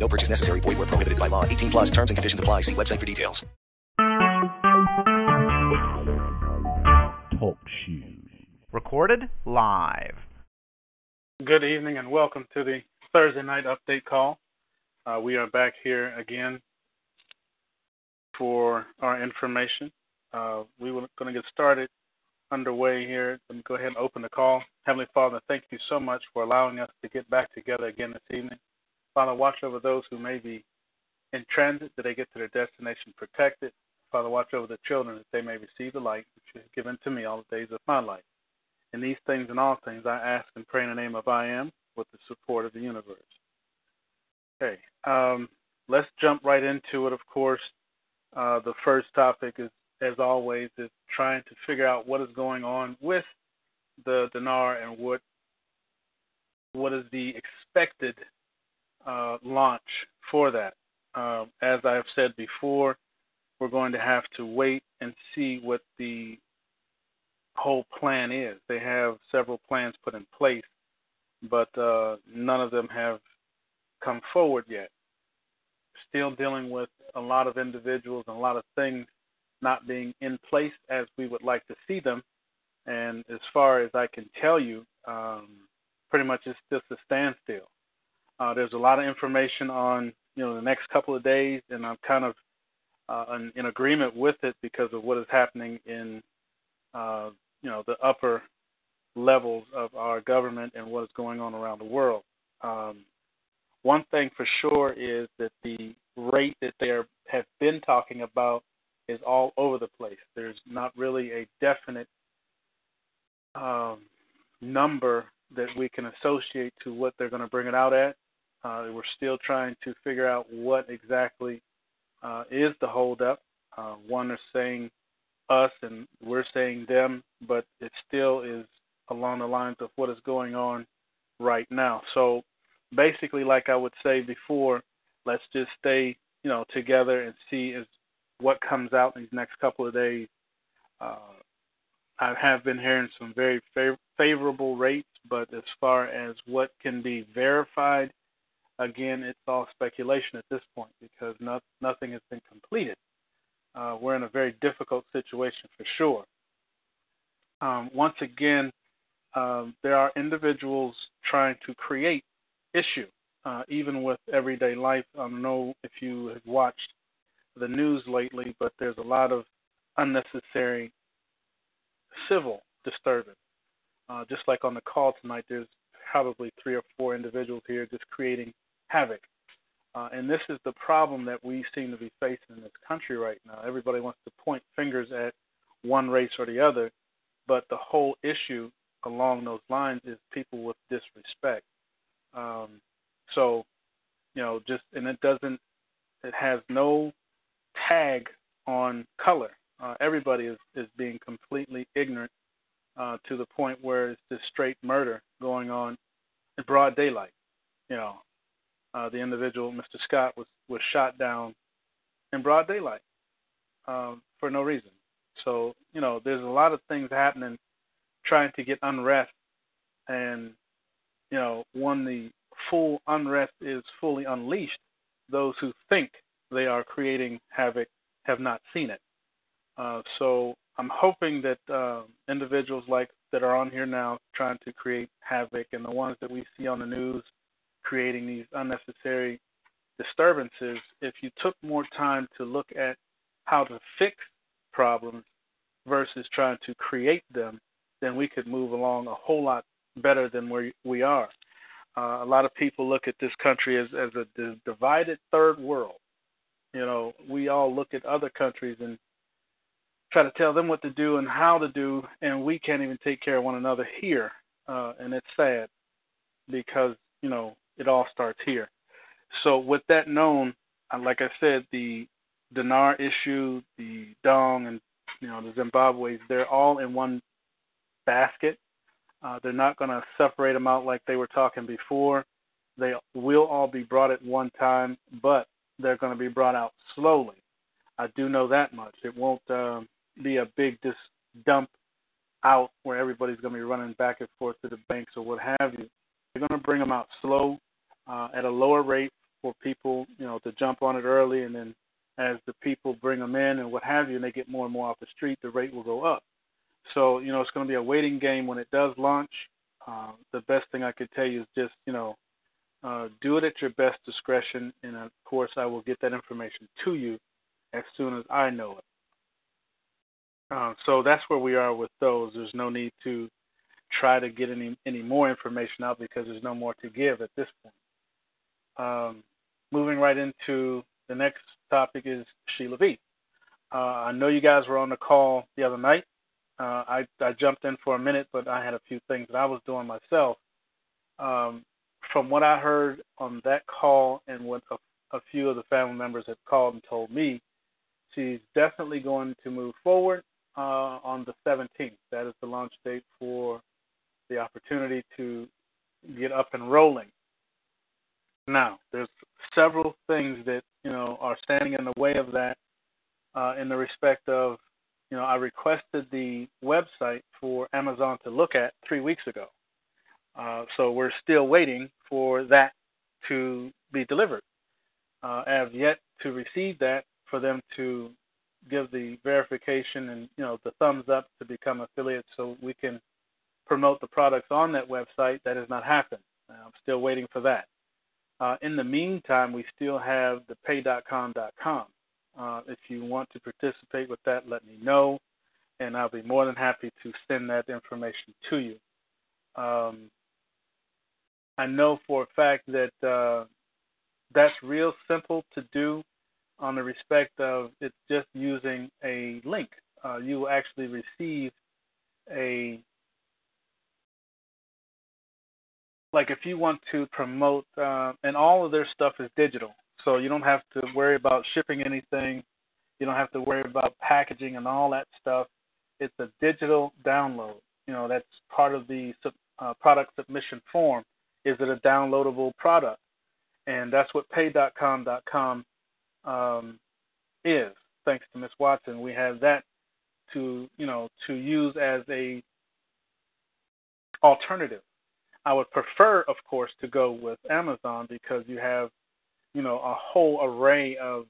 No purchase necessary. Void where prohibited by law. 18 plus terms and conditions apply. See website for details. Talk shoes. Recorded live. Good evening and welcome to the Thursday night update call. Uh, we are back here again for our information. Uh, we were going to get started underway here. Let me go ahead and open the call. Heavenly Father, thank you so much for allowing us to get back together again this evening. Father, watch over those who may be in transit, that they get to their destination protected. Father, watch over the children, that they may receive the light which you have given to me all the days of my life. In these things and all things, I ask and pray in the name of I am with the support of the universe. Okay, um, let's jump right into it. Of course, uh, the first topic is, as always, is trying to figure out what is going on with the dinar and what what is the expected uh, launch for that. Uh, as I have said before, we're going to have to wait and see what the whole plan is. They have several plans put in place, but uh, none of them have come forward yet. Still dealing with a lot of individuals and a lot of things not being in place as we would like to see them. And as far as I can tell you, um, pretty much it's just a standstill. Uh, there's a lot of information on you know the next couple of days, and I'm kind of uh, in, in, agreement with it because of what is happening in uh, you know the upper levels of our government and what is going on around the world. Um, one thing for sure is that the rate that they are, have been talking about is all over the place. There's not really a definite um, number that we can associate to what they're going to bring it out at. Uh, we're still trying to figure out what exactly uh, is the holdup. Uh, one is saying us, and we're saying them, but it still is along the lines of what is going on right now. So basically, like I would say before, let's just stay, you know, together and see what comes out in these next couple of days. Uh, I have been hearing some very fav- favorable rates, but as far as what can be verified again, it's all speculation at this point because no, nothing has been completed. Uh, we're in a very difficult situation for sure. Um, once again, um, there are individuals trying to create issue, uh, even with everyday life. I don't know if you have watched the news lately, but there's a lot of unnecessary civil disturbance. Uh, just like on the call tonight, there's probably three or four individuals here just creating havoc. Uh, and this is the problem that we seem to be facing in this country right now. Everybody wants to point fingers at one race or the other, but the whole issue along those lines is people with disrespect. Um, so, you know, just and it doesn't, it has no tag on color. Uh, everybody is is being completely ignorant uh, to the point where it's just straight murder going on in broad daylight. You know, uh, the individual, Mr. Scott, was was shot down in broad daylight um, for no reason. So you know, there's a lot of things happening, trying to get unrest, and you know, when the full unrest is fully unleashed, those who think they are creating havoc have not seen it. Uh, so I'm hoping that uh, individuals like that are on here now trying to create havoc, and the ones that we see on the news creating these unnecessary disturbances, if you took more time to look at how to fix problems versus trying to create them, then we could move along a whole lot better than where we are. Uh, a lot of people look at this country as, as a divided third world. You know, we all look at other countries and try to tell them what to do and how to do, and we can't even take care of one another here. Uh, and it's sad because, you know, it all starts here. So with that known, uh, like I said, the dinar issue, the dong, and you know the Zimbabwe's, they're all in one basket. Uh, they're not going to separate them out like they were talking before. They will all be brought at one time, but they're going to be brought out slowly. I do know that much. It won't uh, be a big just dump out where everybody's going to be running back and forth to the banks or what have you. They're going to bring them out slow uh, at a lower rate for people, you know, to jump on it early, and then as the people bring them in and what have you, and they get more and more off the street, the rate will go up. So, you know, it's going to be a waiting game when it does launch. Uh, the best thing I could tell you is just, you know, uh, do it at your best discretion, and of course, I will get that information to you as soon as I know it. Uh, so that's where we are with those. There's no need to try to get any any more information out because there's no more to give at this point. Um, moving right into the next topic is Sheila V. Uh, I know you guys were on the call the other night. Uh, I, I jumped in for a minute, but I had a few things that I was doing myself. Um, from what I heard on that call and what a, a few of the family members have called and told me, she's definitely going to move forward uh, on the 17th. That is the launch date for the opportunity to get up and rolling. Now, there's several things that you know are standing in the way of that, uh, in the respect of, you know, I requested the website for Amazon to look at three weeks ago. Uh, so we're still waiting for that to be delivered. Uh, I have yet to receive that for them to give the verification and you know the thumbs up to become affiliates, so we can promote the products on that website. That has not happened. I'm still waiting for that. Uh, in the meantime, we still have the pay.com.com. Uh, if you want to participate with that, let me know, and I'll be more than happy to send that information to you. Um, I know for a fact that uh, that's real simple to do on the respect of it's just using a link. Uh, you will actually receive a like if you want to promote uh, and all of their stuff is digital so you don't have to worry about shipping anything you don't have to worry about packaging and all that stuff it's a digital download you know that's part of the uh, product submission form is it a downloadable product? And that's what pay.com.com um, is. Thanks to Miss Watson, we have that to you know to use as a alternative. I would prefer, of course, to go with Amazon because you have you know a whole array of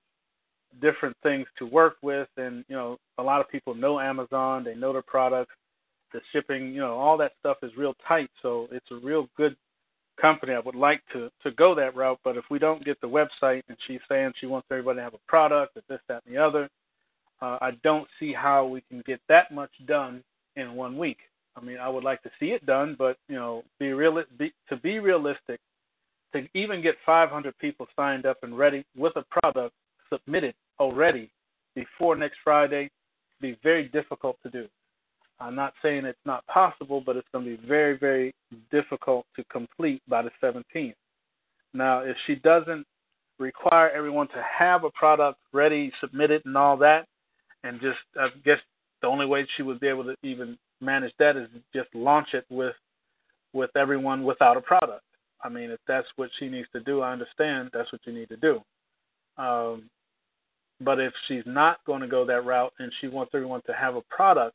different things to work with, and you know a lot of people know Amazon, they know their products, the shipping, you know all that stuff is real tight, so it's a real good company. I would like to to go that route, but if we don't get the website and she's saying she wants everybody to have a product, that this, that, and the other, uh, I don't see how we can get that much done in one week. I mean, I would like to see it done, but you know, be real be, to be realistic, to even get 500 people signed up and ready with a product submitted already before next Friday, be very difficult to do. I'm not saying it's not possible, but it's going to be very, very difficult to complete by the 17th. Now, if she doesn't require everyone to have a product ready, submitted, and all that, and just, I guess the only way she would be able to even manage that is just launch it with with everyone without a product. I mean, if that's what she needs to do, I understand that's what you need to do. Um, but if she's not going to go that route and she wants everyone to have a product,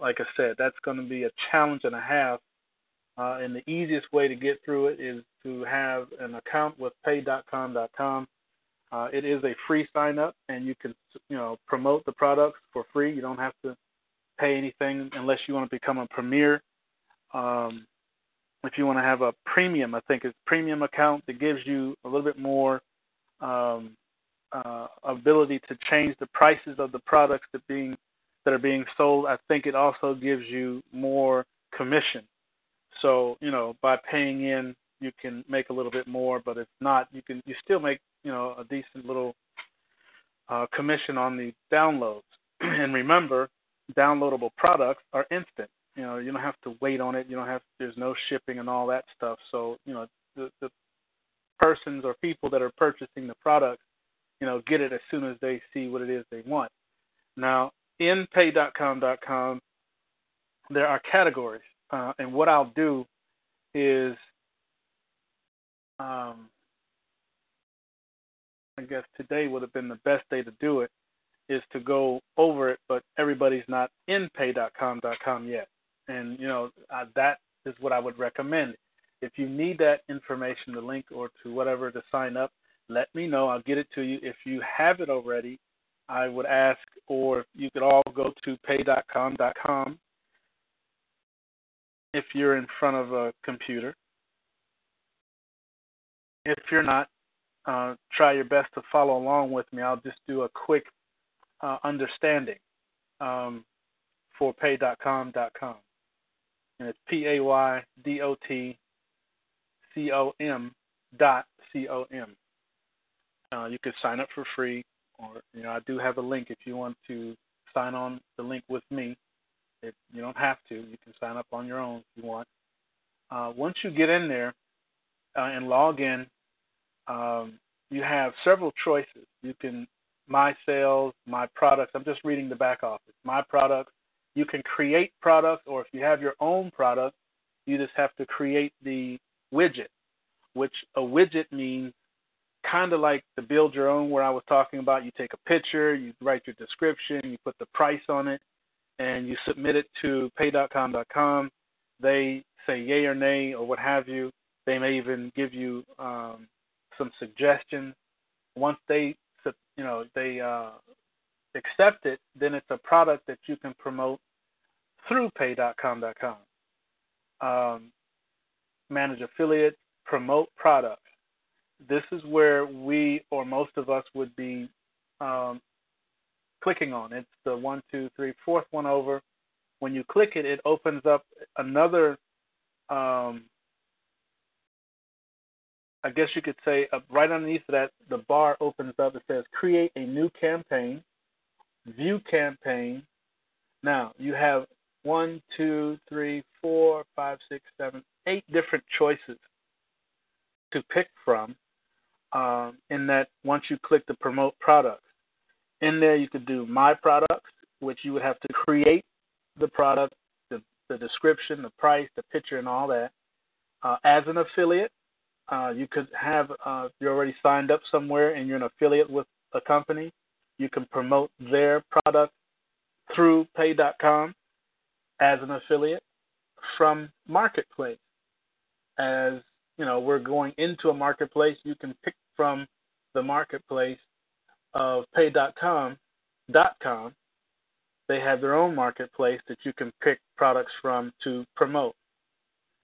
like I said, that's going to be a challenge and a half. Uh, and the easiest way to get through it is to have an account with pay.com.com. Uh, it is a free sign up, and you can you know promote the products for free. You don't have to pay anything unless you want to become a premier. Um, if you want to have a premium, I think it's premium account that gives you a little bit more um, uh, ability to change the prices of the products that being that are being sold, I think it also gives you more commission. So, you know, by paying in, you can make a little bit more, but if not, you can you still make, you know, a decent little uh, commission on the downloads. and remember, downloadable products are instant. You know, you don't have to wait on it. You don't have there's no shipping and all that stuff. So, you know, the the persons or people that are purchasing the products you know, get it as soon as they see what it is they want. Now, in pay.com.com, there are categories, uh, and what I'll do is, um, I guess today would have been the best day to do it, is to go over it, but everybody's not in pay.com.com yet, and you know uh, that is what I would recommend. If you need that information, the link or to whatever to sign up, let me know. I'll get it to you. If you have it already, I would ask, or you could all go to pay.com.com if you're in front of a computer. If you're not, uh, try your best to follow along with me. I'll just do a quick uh, understanding um, for pay.com.com. And it's P A Y D O T C O M dot C O M. Uh, you could sign up for free, or you know, I do have a link if you want to sign on the link with me. If you don't have to, you can sign up on your own if you want. Uh, once you get in there uh, and log in, um, you have several choices. You can my sales, my products. I'm just reading the back office. My products. You can create products, or if you have your own product, you just have to create the widget, which a widget means kind of like the build your own where I was talking about. You take a picture, you write your description, you put the price on it, and you submit it to pay.com.com. They say yay or nay or what have you. They may even give you um, some suggestions. Once they, you know, they uh, accept it, then it's a product that you can promote through pay.com.com. Um, manage affiliates, promote products this is where we or most of us would be um, clicking on. It's the one, two, three, fourth one over. When you click it, it opens up another. Um, I guess you could say right underneath that, the bar opens up. It says create a new campaign, view campaign. Now you have one, two, three, four, five, six, seven, eight different choices to pick from um, in that once you click the promote products, in there you could do my products, which you would have to create the product, the, the description, the price, the picture, and all that. Uh, as an affiliate, uh, you could have uh, you're already signed up somewhere and you're an affiliate with a company. You can promote their product through Pay.com as an affiliate from Marketplace. As you know, we're going into a marketplace. You can pick from the marketplace of pay.com .com. They have their own marketplace that you can pick products from to promote.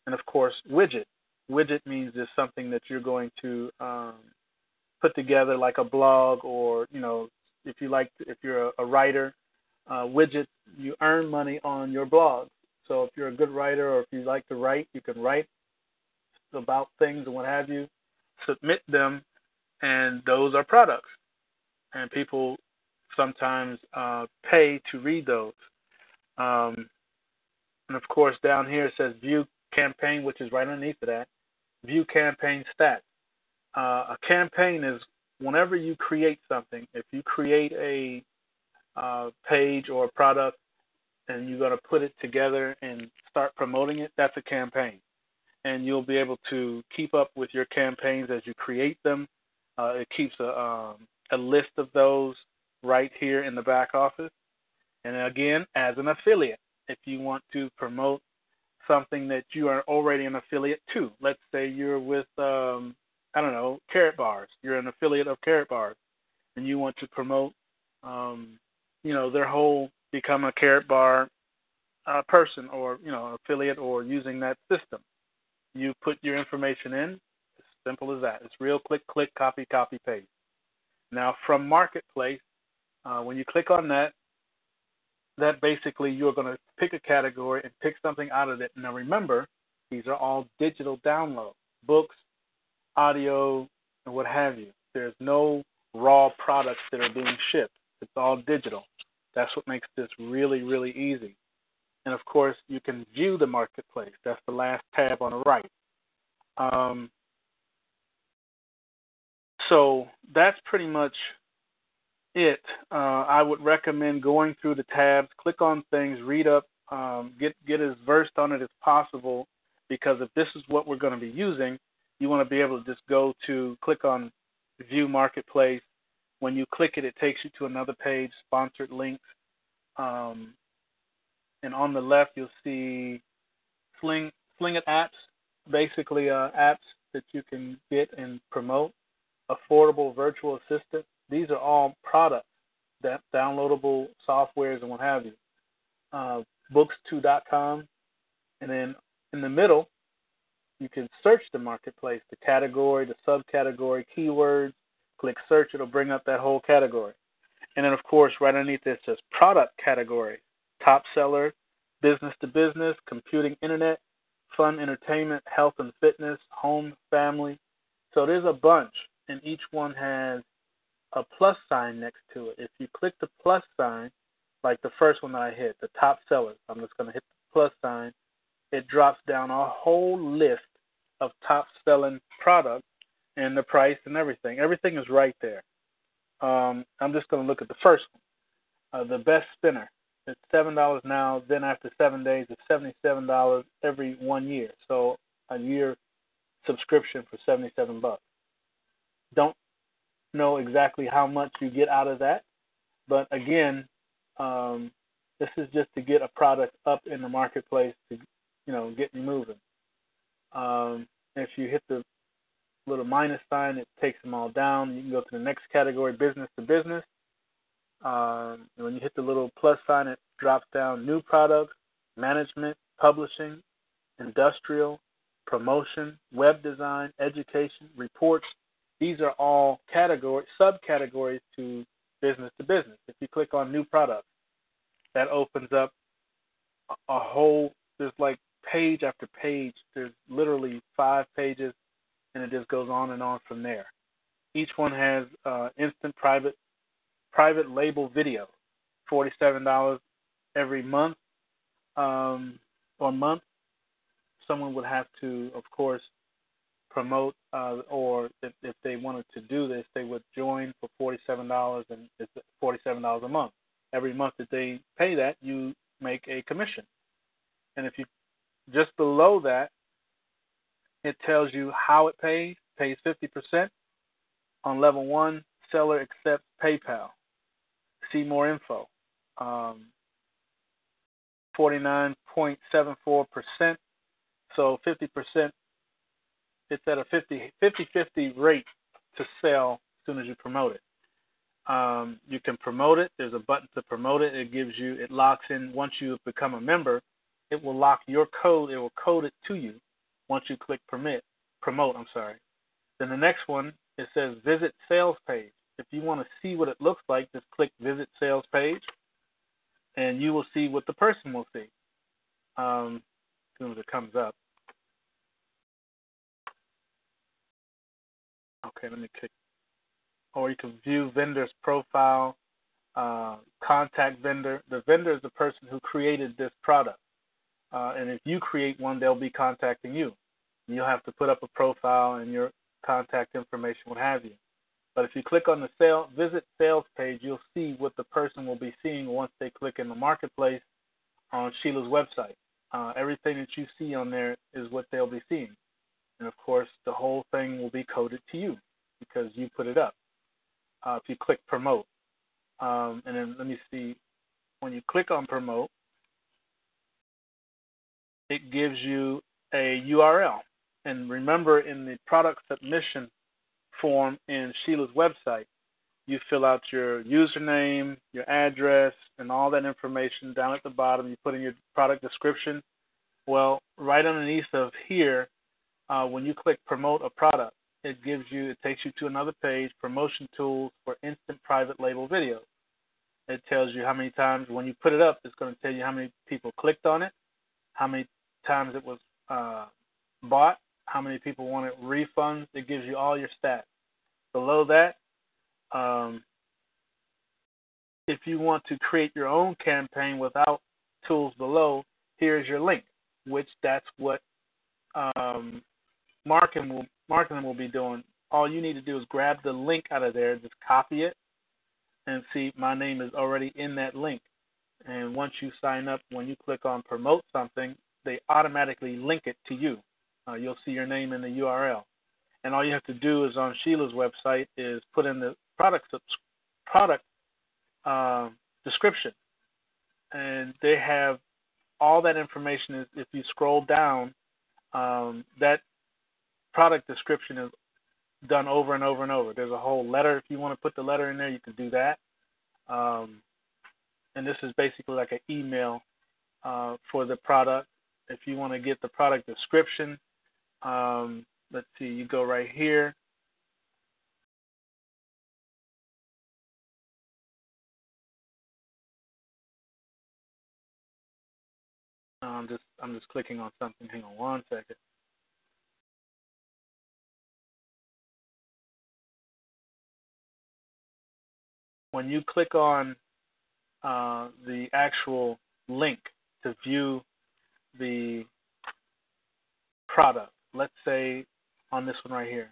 And of course, widget. Widget means it's something that you're going to um, put together like a blog or, you know, if you like, if you're a, a writer, uh, widget, you earn money on your blog. So if you're a good writer or if you like to write, you can write about things and what have you, submit them and those are products. And people sometimes uh, pay to read those. Um, and of course, down here it says view campaign, which is right underneath that. View campaign stats. Uh, a campaign is whenever you create something, if you create a uh, page or a product and you're going to put it together and start promoting it, that's a campaign. And you'll be able to keep up with your campaigns as you create them uh, it keeps a um, a list of those right here in the back office. And again, as an affiliate, if you want to promote something that you are already an affiliate to, let's say you're with um, I don't know Karatbars. you're an affiliate of Karatbars, and you want to promote um, you know their whole become a Karatbar uh, person or you know affiliate or using that system. You put your information in, As Simple as that. It's real click, click, copy, copy, paste. Now, from Marketplace, uh, when you click on that, that basically you're going to pick a category and pick something out of it. Now, remember, these are all digital downloads, books, audio, and what have you. There's no raw products that are being shipped. It's all digital. That's what makes this really, really easy. And of course, you can view the marketplace. That's the last tab on the right. Um, so that's pretty much it. Uh, I would recommend going through the tabs, click on things, read up, um, get get as versed on it as possible. Because if this is what we're going to be using, you want to be able to just go to click on View Marketplace. When you click it, it takes you to another page, sponsored links, um, and on the left you'll see Sling Sling It apps, basically uh, apps that you can get and promote. Affordable virtual assistant. These are all products, that downloadable softwares and what have you. Uh, books2.com, and then in the middle, you can search the marketplace, the category, the subcategory, keywords. Click search, it'll bring up that whole category. And then, of course, right underneath this says product category, top seller, business to business, computing, internet, fun, entertainment, health and fitness, home, family. So there's a bunch, and each one has a plus sign next to it. If you click the plus sign, like the first one that I hit, the top sellers, I'm just going to hit the plus sign. It drops down a whole list of top selling products and the price and everything. Everything is right there. Um, I'm just going to look at the first one, uh, the best spinner. It's seven dollars now. Then after seven days, it's seventy-seven dollars every one year. So a year subscription for seventy-seven bucks. Don't know exactly how much you get out of that, but again, um, this is just to get a product up in the marketplace to, you know, get you moving. Um, if you hit the little minus sign, it takes them all down. You can go to the next category, business to business. Um, when you hit the little plus sign, it drops down new products, management, publishing, industrial, promotion, web design, education, reports. These are all categories, subcategories to business to business. If you click on new products, that opens up a whole, there's like page after page. There's literally five pages, and it just goes on and on from there. Each one has uh, instant private private label video, forty-seven dollars every month um, or month. Someone would have to, of course, promote, uh, or if, if they wanted to do this, they would join for forty-seven dollars, and it's forty-seven dollars a month. Every month that they pay that, you make a commission. And if you just below that, it tells you how it pays. Pays 50%. On level one, seller accepts PayPal. See more info. Um, 49.74%. So 50%, it's at a 50 50 rate to sell as soon as you promote it. Um, you can promote it. There's a button to promote it. It gives you, it locks in once you have become a member it will lock your code, it will code it to you once you click permit, promote, I'm sorry. Then the next one, it says visit sales page. If you want to see what it looks like, just click visit sales page and you will see what the person will see um, as soon as it comes up. Okay, let me click. Or you can view vendor's profile, uh, contact vendor. The vendor is the person who created this product. Uh, and if you create one, they'll be contacting you. You'll have to put up a profile and your contact information, what have you. But if you click on the sale, visit sales page, you'll see what the person will be seeing once they click in the marketplace on Sheila's website. Uh, everything that you see on there is what they'll be seeing. And of course, the whole thing will be coded to you because you put it up. Uh, if you click promote, um, and then let me see, when you click on promote, it gives you a URL. And remember, in the product submission form in Sheila's website, you fill out your username, your address, and all that information down at the bottom. You put in your product description. Well, right underneath of here, uh, when you click promote a product, it gives you, it takes you to another page, promotion tools for instant private label videos. It tells you how many times when you put it up, it's going to tell you how many people clicked on it, how many times it was uh, bought, how many people wanted refunds. It gives you all your stats. Below that, um, if you want to create your own campaign without tools below, here's your link, which that's what um, marketing will marketing will be doing. All you need to do is grab the link out of there, just copy it, and see my name is already in that link. And once you sign up, when you click on promote something, they automatically link it to you. Uh, you'll see your name in the URL. And all you have to do is on Sheila's website is put in the product product uh, description, and they have all that information. Is if you scroll down, um, that product description is done over and over and over. There's a whole letter. If you want to put the letter in there, you can do that. Um, and this is basically like an email uh, for the product. If you want to get the product description, um, let's see, you go right here. I'm just I'm just clicking on something. Hang on one second. When you click on uh, the actual link to view the product, let's say on this one right here,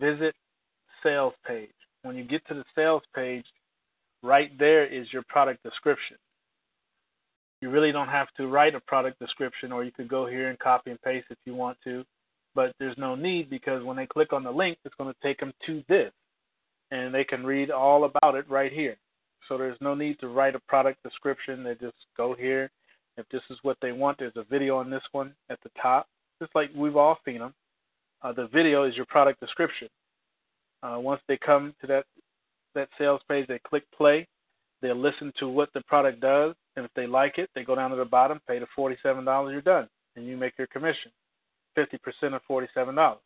visit sales page. When you get to the sales page, right there is your product description. You really don't have to write a product description, or you could go here and copy and paste if you want to, but there's no need because when they click on the link, it's going to take them to this, and they can read all about it right here. So there's no need to write a product description. They just go here. If this is what they want, there's a video on this one at the top, just like we've all seen them. Uh, the video is your product description. Uh, once they come to that that sales page, they click play. They'll listen to what the product does, and if they like it, they go down to the bottom, pay the forty-seven dollars, you're done, and you make your commission, fifty percent of forty-seven dollars.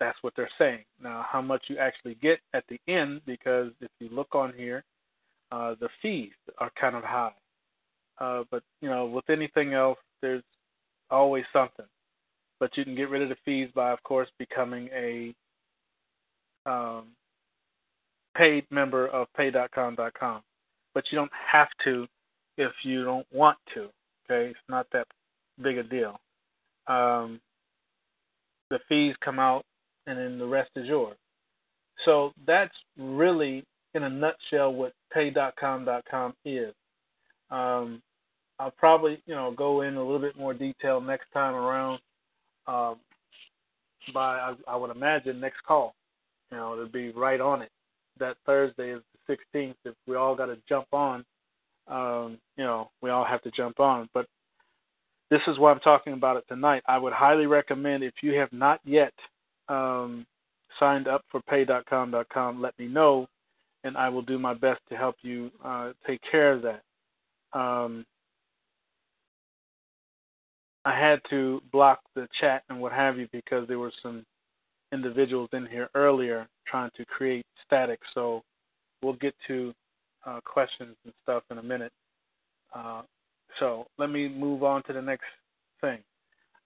That's what they're saying. Now, how much you actually get at the end, because if you look on here, uh, the fees are kind of high. Uh, but you know, with anything else, there's always something. But you can get rid of the fees by, of course, becoming a um, paid member of Pay.com.com but you don't have to if you don't want to. Okay, it's not that big a deal. Um, the fees come out, and then the rest is yours. So that's really, in a nutshell, what Pay.com.com is. Um, I'll probably, you know, go in a little bit more detail next time around. Um, by I, I would imagine next call. You know, it'll be right on it. That Thursday is the 16th, if we all got to jump on, um, you know, we all have to jump on. But this is why I'm talking about it tonight. I would highly recommend if you have not yet um, signed up for pay.com.com, let me know, and I will do my best to help you uh, take care of that. Um, I had to block the chat and what have you because there were some individuals in here earlier trying to create static. So we'll get to uh, questions and stuff in a minute. Uh, so let me move on to the next thing.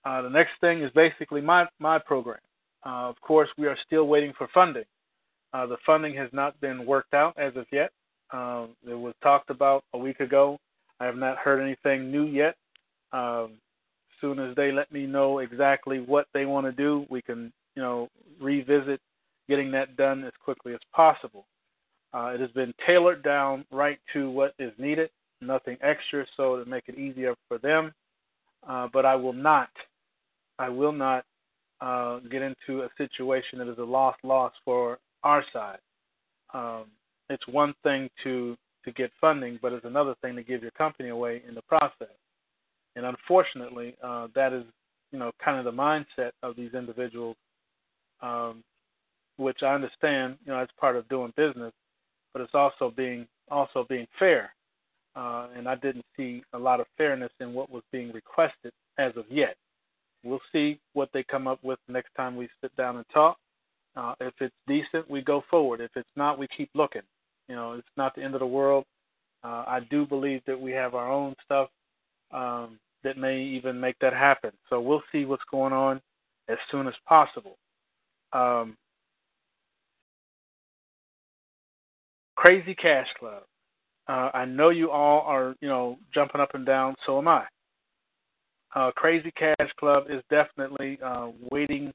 Uh, the next thing is basically my my program. Uh, of course, we are still waiting for funding. Uh, the funding has not been worked out as of yet. Um, it was talked about a week ago. I have not heard anything new yet. Um, as soon as they let me know exactly what they want to do, we can, you know, revisit getting that done as quickly as possible. Uh, it has been tailored down right to what is needed, nothing extra, so to make it easier for them. Uh, but I will not, I will not uh, get into a situation that is a lost loss for our side. Um, it's one thing to to get funding, but it's another thing to give your company away in the process. And unfortunately, uh, that is you know kind of the mindset of these individuals, um, which I understand you know as part of doing business but it's also being also being fair. Uh, and I didn't see a lot of fairness in what was being requested as of yet. We'll see what they come up with next time we sit down and talk. Uh, if it's decent, we go forward. If it's not, we keep looking. You know, it's not the end of the world. Uh, I do believe that we have our own stuff um, that may even make that happen. So we'll see what's going on as soon as possible. Um, Crazy Cash Club. Uh, I know you all are, you know, jumping up and down. So am I. Uh, Crazy Cash Club is definitely uh, waiting.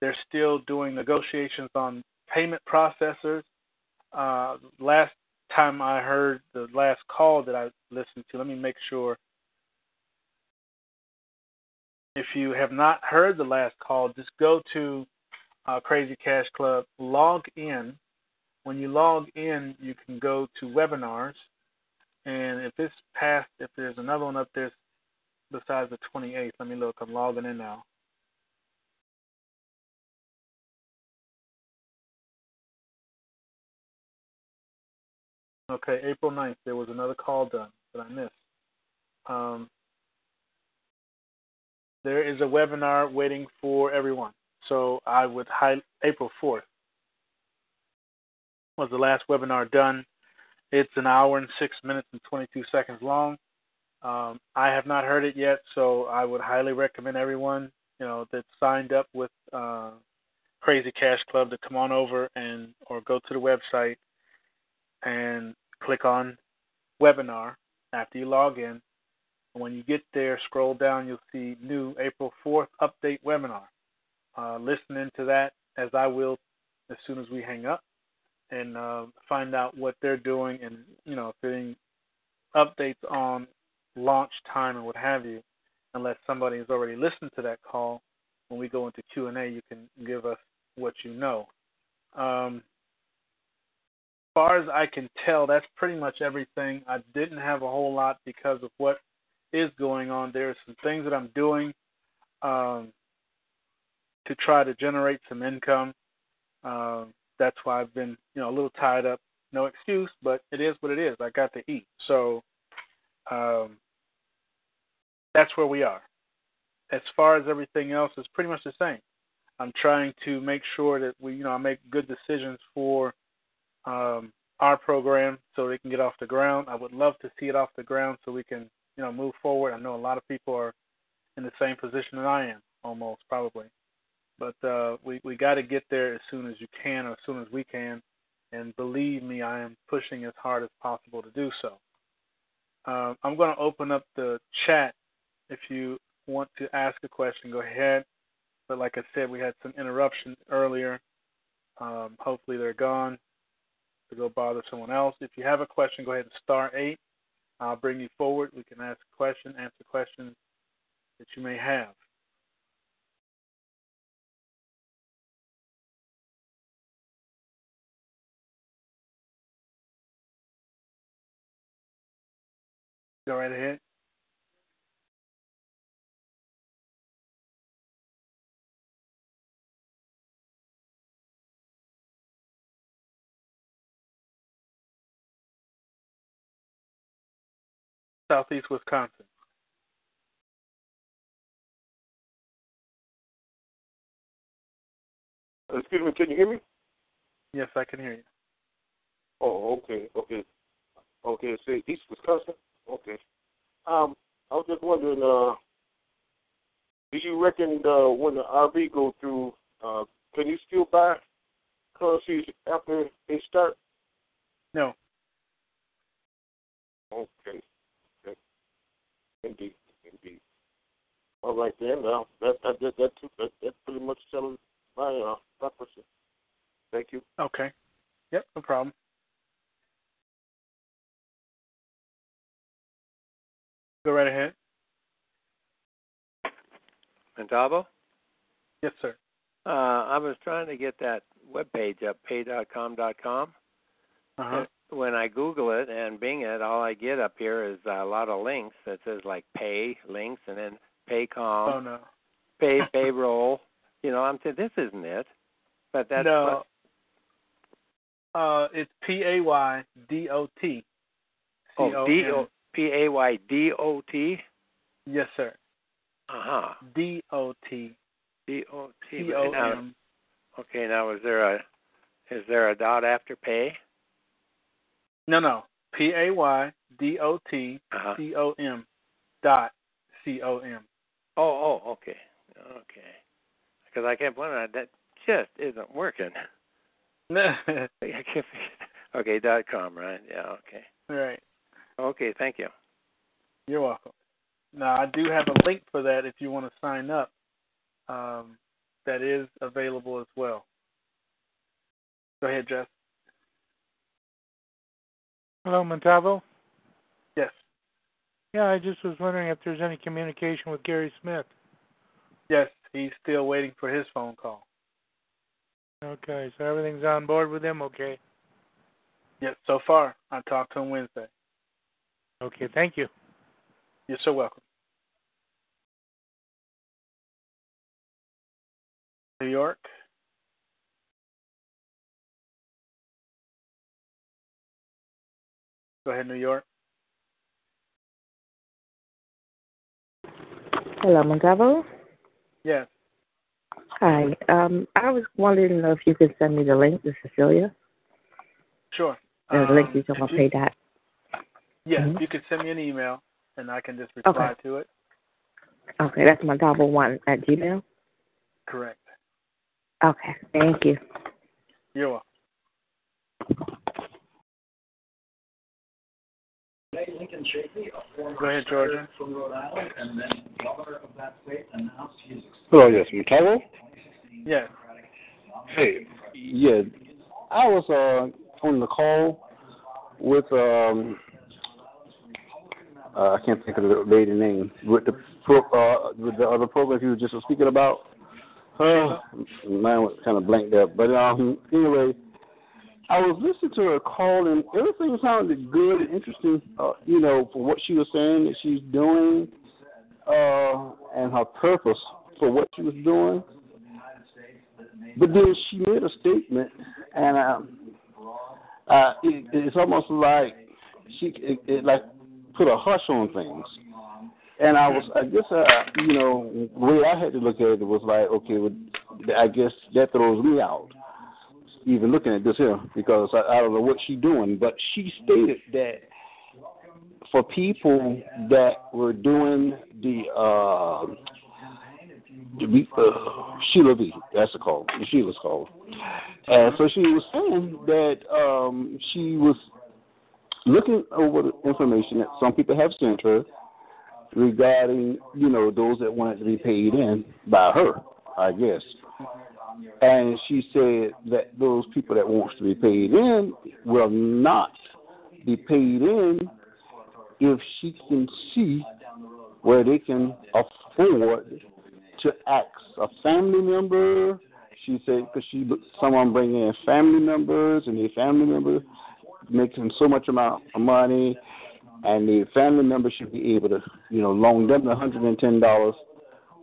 They're still doing negotiations on payment processors. uh, last time I heard the last call that I listened to, let me make sure. If you have not heard the last call, just go to uh, Crazy Cash Club, log in. When you log in, you can go to webinars, and if it's past, if there's another one up there besides the 28th, let me look. I'm logging in now. Okay, April 9th, there was another call done that I missed. Um, there is a webinar waiting for everyone. So I would highlight April 4th was the last webinar done. It's an hour and six minutes and 22 seconds long. Um, I have not heard it yet, so I would highly recommend everyone, you know, that's signed up with uh, Crazy Cash Club to come on over and or go to the website and click on webinar after you log in. And when you get there, scroll down, you'll see new April 4th update webinar. Uh, listen into that as I will as soon as we hang up and uh, find out what they're doing and, you know, if any updates on launch time and what have you. Unless somebody has already listened to that call, when we go into Q&A, you can give us what you know. Um, far as I can tell, that's pretty much everything. I didn't have a whole lot because of what is going on. There are some things that I'm doing um, to try to generate some income. Uh, that's why I've been, you know, a little tied up. No excuse, but it is what it is. I got to eat, so um, that's where we are. As far as everything else, it's pretty much the same. I'm trying to make sure that we, you know, I make good decisions for um, our program so they can get off the ground. I would love to see it off the ground so we can, you know, move forward. I know a lot of people are in the same position that I am, almost probably. But uh, we we got to get there as soon as you can, or as soon as we can. And believe me, I am pushing as hard as possible to do so. Uh, I'm going to open up the chat. If you want to ask a question, go ahead. But like I said, we had some interruptions earlier. Um, hopefully they're gone to go bother someone else. If you have a question, go ahead and star eight. I'll bring you forward. We can ask a question, answer questions that you may have. Go right ahead. Southeast Wisconsin. Excuse me, can you hear me? Yes, I can hear you. Oh, okay, okay, okay. Say East Wisconsin. Okay. Um, I was just wondering, uh, do you reckon uh, when the RV go through, uh, can you still buy currencies after they start? No. Okay. okay. Indeed, indeed. All right then. Well, that that that that, that, that pretty much settles my uh my question. Thank you. Okay. Yep, no problem. Go right ahead. Muntavo? Yes, sir. Uh, I was trying to get that web page up, pay.com.com. Uh-huh. When I Google it and Bing it, all I get up here is a lot of links that says like pay links and then Paycom, Oh no. pay payroll. You know, I'm saying this isn't it, but that's no. Uh, it's P A Y D O T. what, oh D O P A Y D O T. Yes, sir. Uh huh. D O T. D O T. T O M. Okay, now is there a is there a dot after pay? No, no. P A Y D O T Uh-huh. C O M dot C O M. Oh, oh, okay, okay. Because I kept wondering that that just isn't working. No I kept, okay, dot com, right? Yeah, okay. right. Okay, thank you. You're welcome. Now I do have a link for that if you want to sign up. Um, that is available as well. Go ahead, Jeff. Hello, Muntavo. Yes. Yeah, I just was wondering if there's any communication with Gary Smith. Yes, he's still waiting for his phone call. Okay, so everything's on board with him. Okay. Yes, so far. I talked to him Wednesday. Okay, thank you. You're so welcome. New York. Go ahead, New York. Hello, Muntavo. Yes. Hi. Um, I was wondering if you could send me the link to Cecilia. Sure. The um, link to someone pay that. Yes, Mhm. you can send me an email and I can just reply Okay. to it. Okay, that's Muntavo one at Gmail. Correct. Okay, thank you. You're welcome. Lincoln Chafee, a former Go ahead, Georgia. senator from Rhode Island and then governor of that state, announced he is Hello, yes, Muntavo. Yes. Hey, yeah, I was uh, on the call with um, uh, I can't think of the lady name with the pro, uh, with the other program you were just speaking about. Uh, mine was kind of blanked up, but um, anyway, I was listening to her call and everything sounded good and interesting. Uh, you know, for what she was saying that she's doing, uh, and her purpose for what she was doing. But then she made a statement, and um, uh, it, it's almost like she it, it like put a hush on things. And I was, I guess, uh, you know, the way I had to look at it was like, okay, well, I guess that throws me out, even looking at this here, because I, I don't know what she's doing. But she stated that for people that were doing the uh, uh, Sheila V. That's the call. Sheila's call. And so she was saying that um, she was looking over the information that some people have sent her regarding, you know, those that wanted to be paid in by her, I guess. And she said that those people that wants to be paid in will not be paid in if she can see where they can afford to ask a family member. She said because she someone bringing in family members and the family member making so much amount of money, and the family member should be able to you know loan them the hundred and ten dollars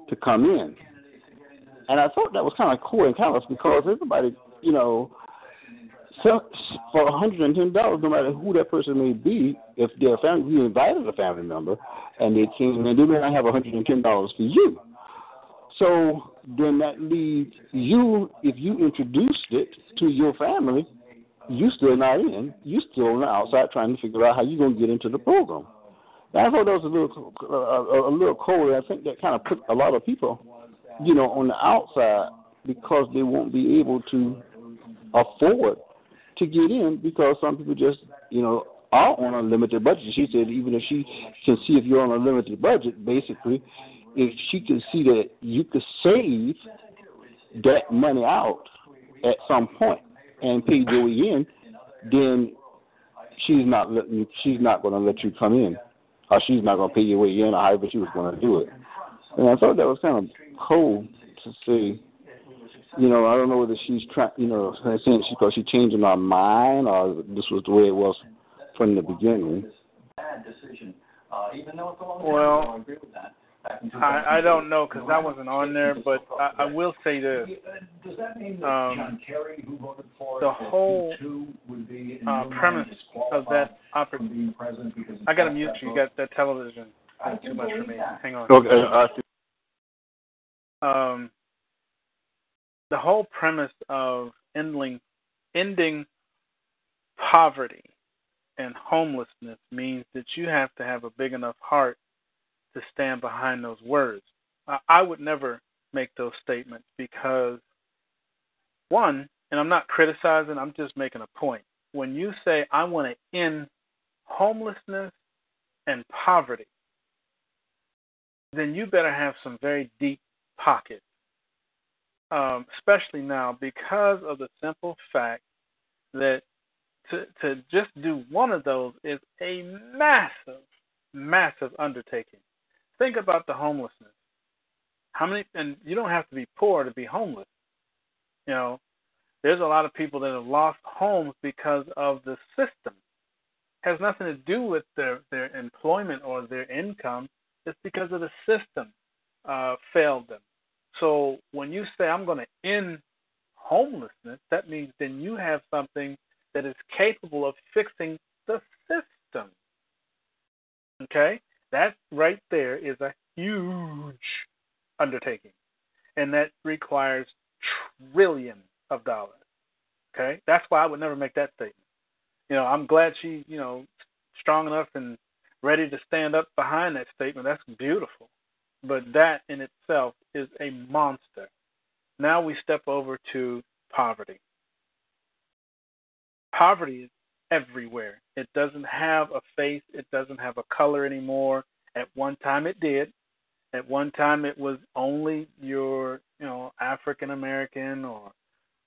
to come in. And I thought that was kind of cool and callous because everybody you know so for hundred and ten dollars, no matter who that person may be, if they're family, you invited a family member, and they came, and they may not have hundred and ten dollars for you. So then that leaves you, if you introduced it to your family, you still not in. You still on the outside trying to figure out how you're gonna get into the program. Now, I thought that was a little uh, a little cold. I think that kind of put a lot of people, you know, on the outside because they won't be able to afford to get in because some people just, you know, are on a limited budget. She said even if she can see if you're on a limited budget, basically, if she can see that you could save that money out at some point and pay your way in, then she's not letting she's not going to let you come in, or she's not going to pay your way in, or however she was going to do it. And I thought that was kind of cool to see. You know, I don't know whether she's trying, you know, saying she because she's changing her mind, or this was the way it was from the beginning. Well, I, I don't know because I wasn't on there, but I, I will say this. Um, the whole uh, premise of that opportunity. I got to mute you. You got that television. That's too much for me. Hang on. Okay, Um, the whole premise of ending ending poverty and homelessness means that you have to have a big enough heart to stand behind those words. I, I would never make those statements because, one, and I'm not criticizing, I'm just making a point. When you say, I want to end homelessness and poverty, then you better have some very deep pockets. Um, especially now because of the simple fact that to to just do one of those is a massive, massive undertaking. Think about the homelessness. How many? And you don't have to be poor to be homeless. You know, there's a lot of people that have lost homes because of the system. It has nothing to do with their their employment or their income. It's because of the system uh, failed them. So when you say I'm going to end homelessness, that means then you have something that is capable of fixing the system. Okay? That right there is a huge undertaking. And that requires trillions of dollars. Okay? That's why I would never make that statement. You know, I'm glad she, you know, strong enough and ready to stand up behind that statement. That's beautiful. But that in itself is a monster. Now we step over to poverty. Poverty is everywhere. It doesn't have a face, it doesn't have a color anymore. At one time it did. At one time it was only your, you know, African American or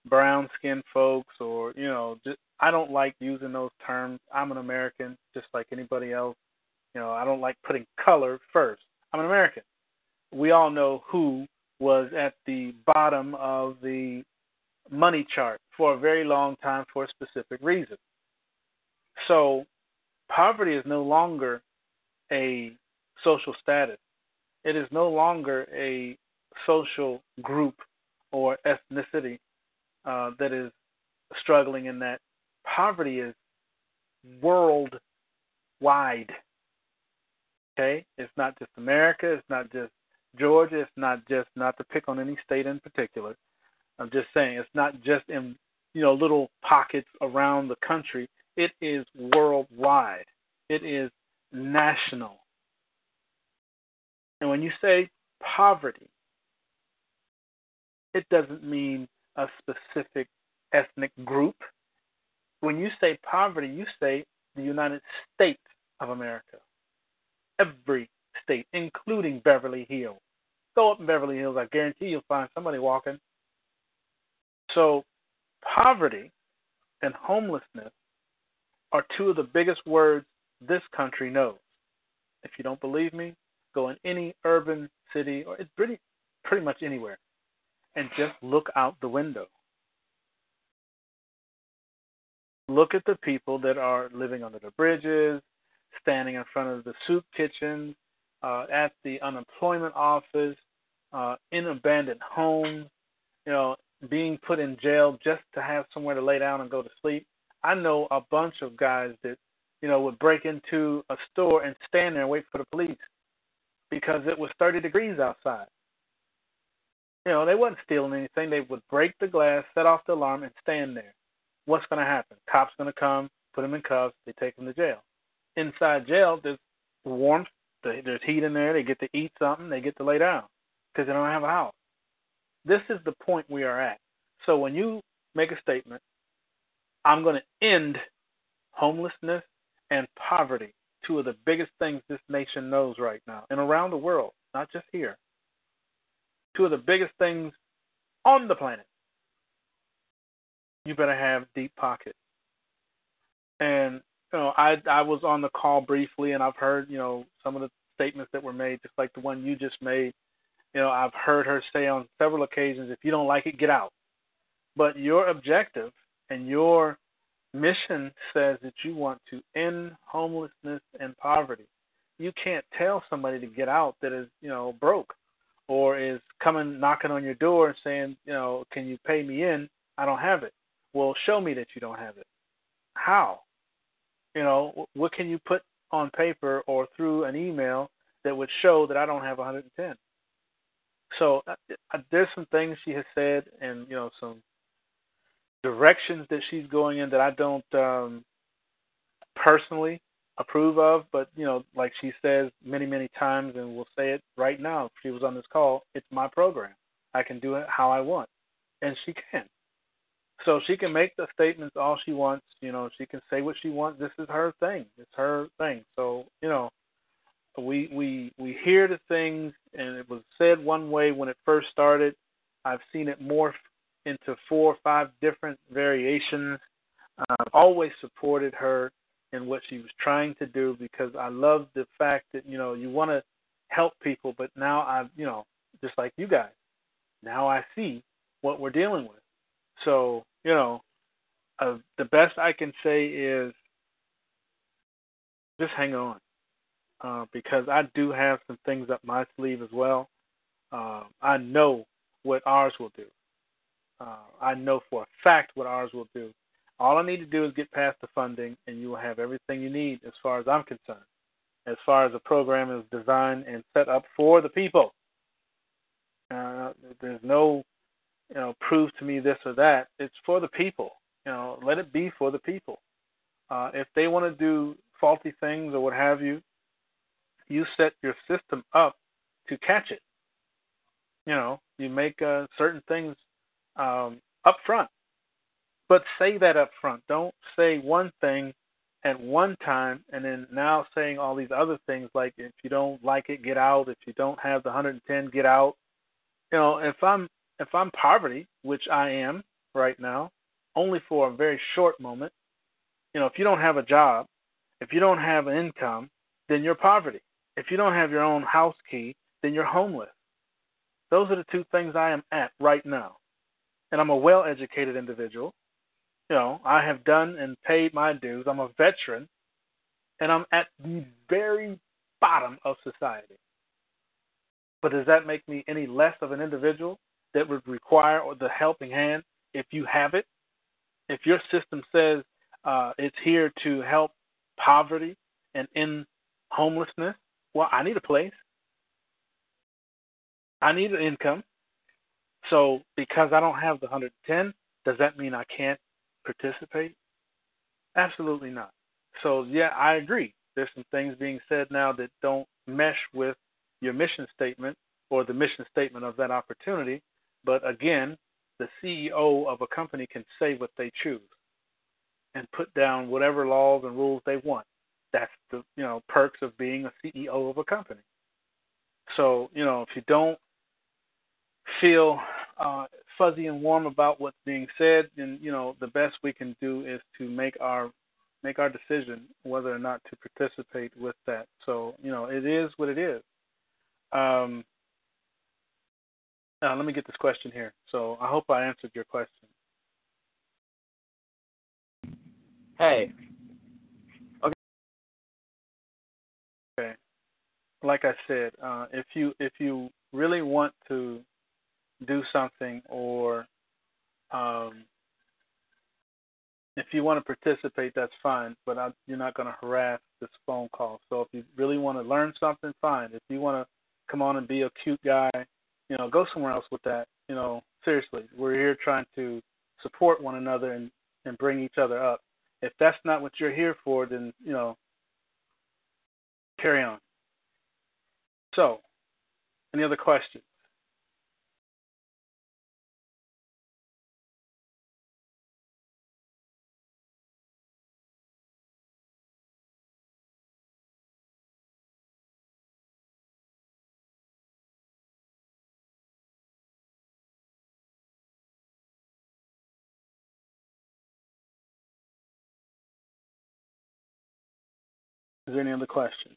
brown skinned folks or, you know, just I don't like using those terms. I'm an American just like anybody else. You know, I don't like putting color first. I'm an American. We all know who was at the bottom of the money chart for a very long time for a specific reason. So poverty is no longer a social status. It is no longer a social group or ethnicity uh, that is struggling in that. Poverty is worldwide. Okay? It's not just America, it's not just Georgia, it's not just not to pick on any state in particular. I'm just saying it's not just in you know little pockets around the country. It is worldwide. It is national. And when you say poverty, it doesn't mean a specific ethnic group. When you say poverty, you say the United States of America. Every state, including Beverly Hills. Go up in Beverly Hills, I guarantee you'll find somebody walking. So, poverty and homelessness are two of the biggest words this country knows. If you don't believe me, go in any urban city or it's pretty pretty much anywhere and just look out the window. Look at the people that are living under the bridges, standing in front of the soup kitchens, uh, at the unemployment office, uh, in abandoned homes, you know, being put in jail just to have somewhere to lay down and go to sleep. I know a bunch of guys that, you know, would break into a store and stand there and wait for the police because it was 30 degrees outside. You know, they wasn't stealing anything. They would break the glass, set off the alarm, and stand there. What's going to happen? Cops going to come, put them in cuffs, they take them to jail. Inside jail, there's warmth, there's heat in there. They get to eat something, they get to lay down because they don't have a house. This is the point we are at. So when you make a statement, I'm going to end homelessness and poverty, two of the biggest things this nation knows right now and around the world, not just here. Two of the biggest things on the planet. You better have deep pockets. And you know, I I was on the call briefly, and I've heard you know some of the statements that were made, just like the one you just made. You know, I've heard her say on several occasions, if you don't like it, get out. But your objective and your mission says that you want to end homelessness and poverty. You can't tell somebody to get out that is, you know, broke or is coming knocking on your door and saying, you know, can you pay me in? I don't have it. Well, show me that you don't have it. How? You know, what can you put on paper or through an email that would show that I don't have 110? So uh, uh, there's some things she has said, and you know some directions that she's going in that I don't um, personally approve of. But you know, like she says many many times, and we'll say it right now. If she was on this call, it's my program. I can do it how I want, and she can. So she can make the statements all she wants. You know, she can say what she wants. This is her thing. It's her thing. So you know, we we we hear the things, and it was said one way when it first started. I've seen it morph into four or five different variations I've always supported her in what she was trying to do because I love the fact that you know you want to help people, but now I, you know, just like you guys, now I see what we're dealing with. So you know, uh, the best I can say is just hang on, uh, because I do have some things up my sleeve as well. Uh, I know what ours will do. Uh, I know for a fact what ours will do. All I need to do is get past the funding, and you will have everything you need as far as I'm concerned. As far as the program is designed and set up for the people, uh, there's no, you know, prove to me this or that. It's for the people. You know, let it be for the people. Uh, if they want to do faulty things or what have you, you set your system up to catch it. You know, you make uh, certain things um, up front, but say that up front. Don't say one thing at one time and then now saying all these other things like if you don't like it, get out. If you don't have the 110, get out. You know, if I'm if I'm poverty, which I am right now, only for a very short moment. You know, if you don't have a job, if you don't have an income, then you're poverty. If you don't have your own house key, then you're homeless. Those are the two things I am at right now. And I'm a well educated individual. You know, I have done and paid my dues. I'm a veteran. And I'm at the very bottom of society. But does that make me any less of an individual that would require the helping hand if you have it? If your system says uh, it's here to help poverty and end homelessness, well, I need a place. I need an income. So because I don't have the 110, does that mean I can't participate? Absolutely not. So yeah, I agree. There's some things being said now that don't mesh with your mission statement or the mission statement of that opportunity. But again, the CEO of a company can say what they choose and put down whatever laws and rules they want. That's the you know perks of being a CEO of a company. So you know if you don't feel uh, fuzzy and warm about what's being said, then you know the best we can do is to make our make our decision whether or not to participate with that. So you know it is what it is. Um, uh, let me get this question here. So I hope I answered your question. Hey. Okay. Okay. Like I said, uh, if you if you really want to do something or um, if you want to participate, that's fine. But I, you're not going to harass this phone call. So if you really want to learn something, fine. If you want to come on and be a cute guy, you know, go somewhere else with that. You know, seriously, we're here trying to support one another and and bring each other up. If that's not what you're here for, then you know, carry on. So, any other questions? Is there any other questions?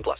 18 plus.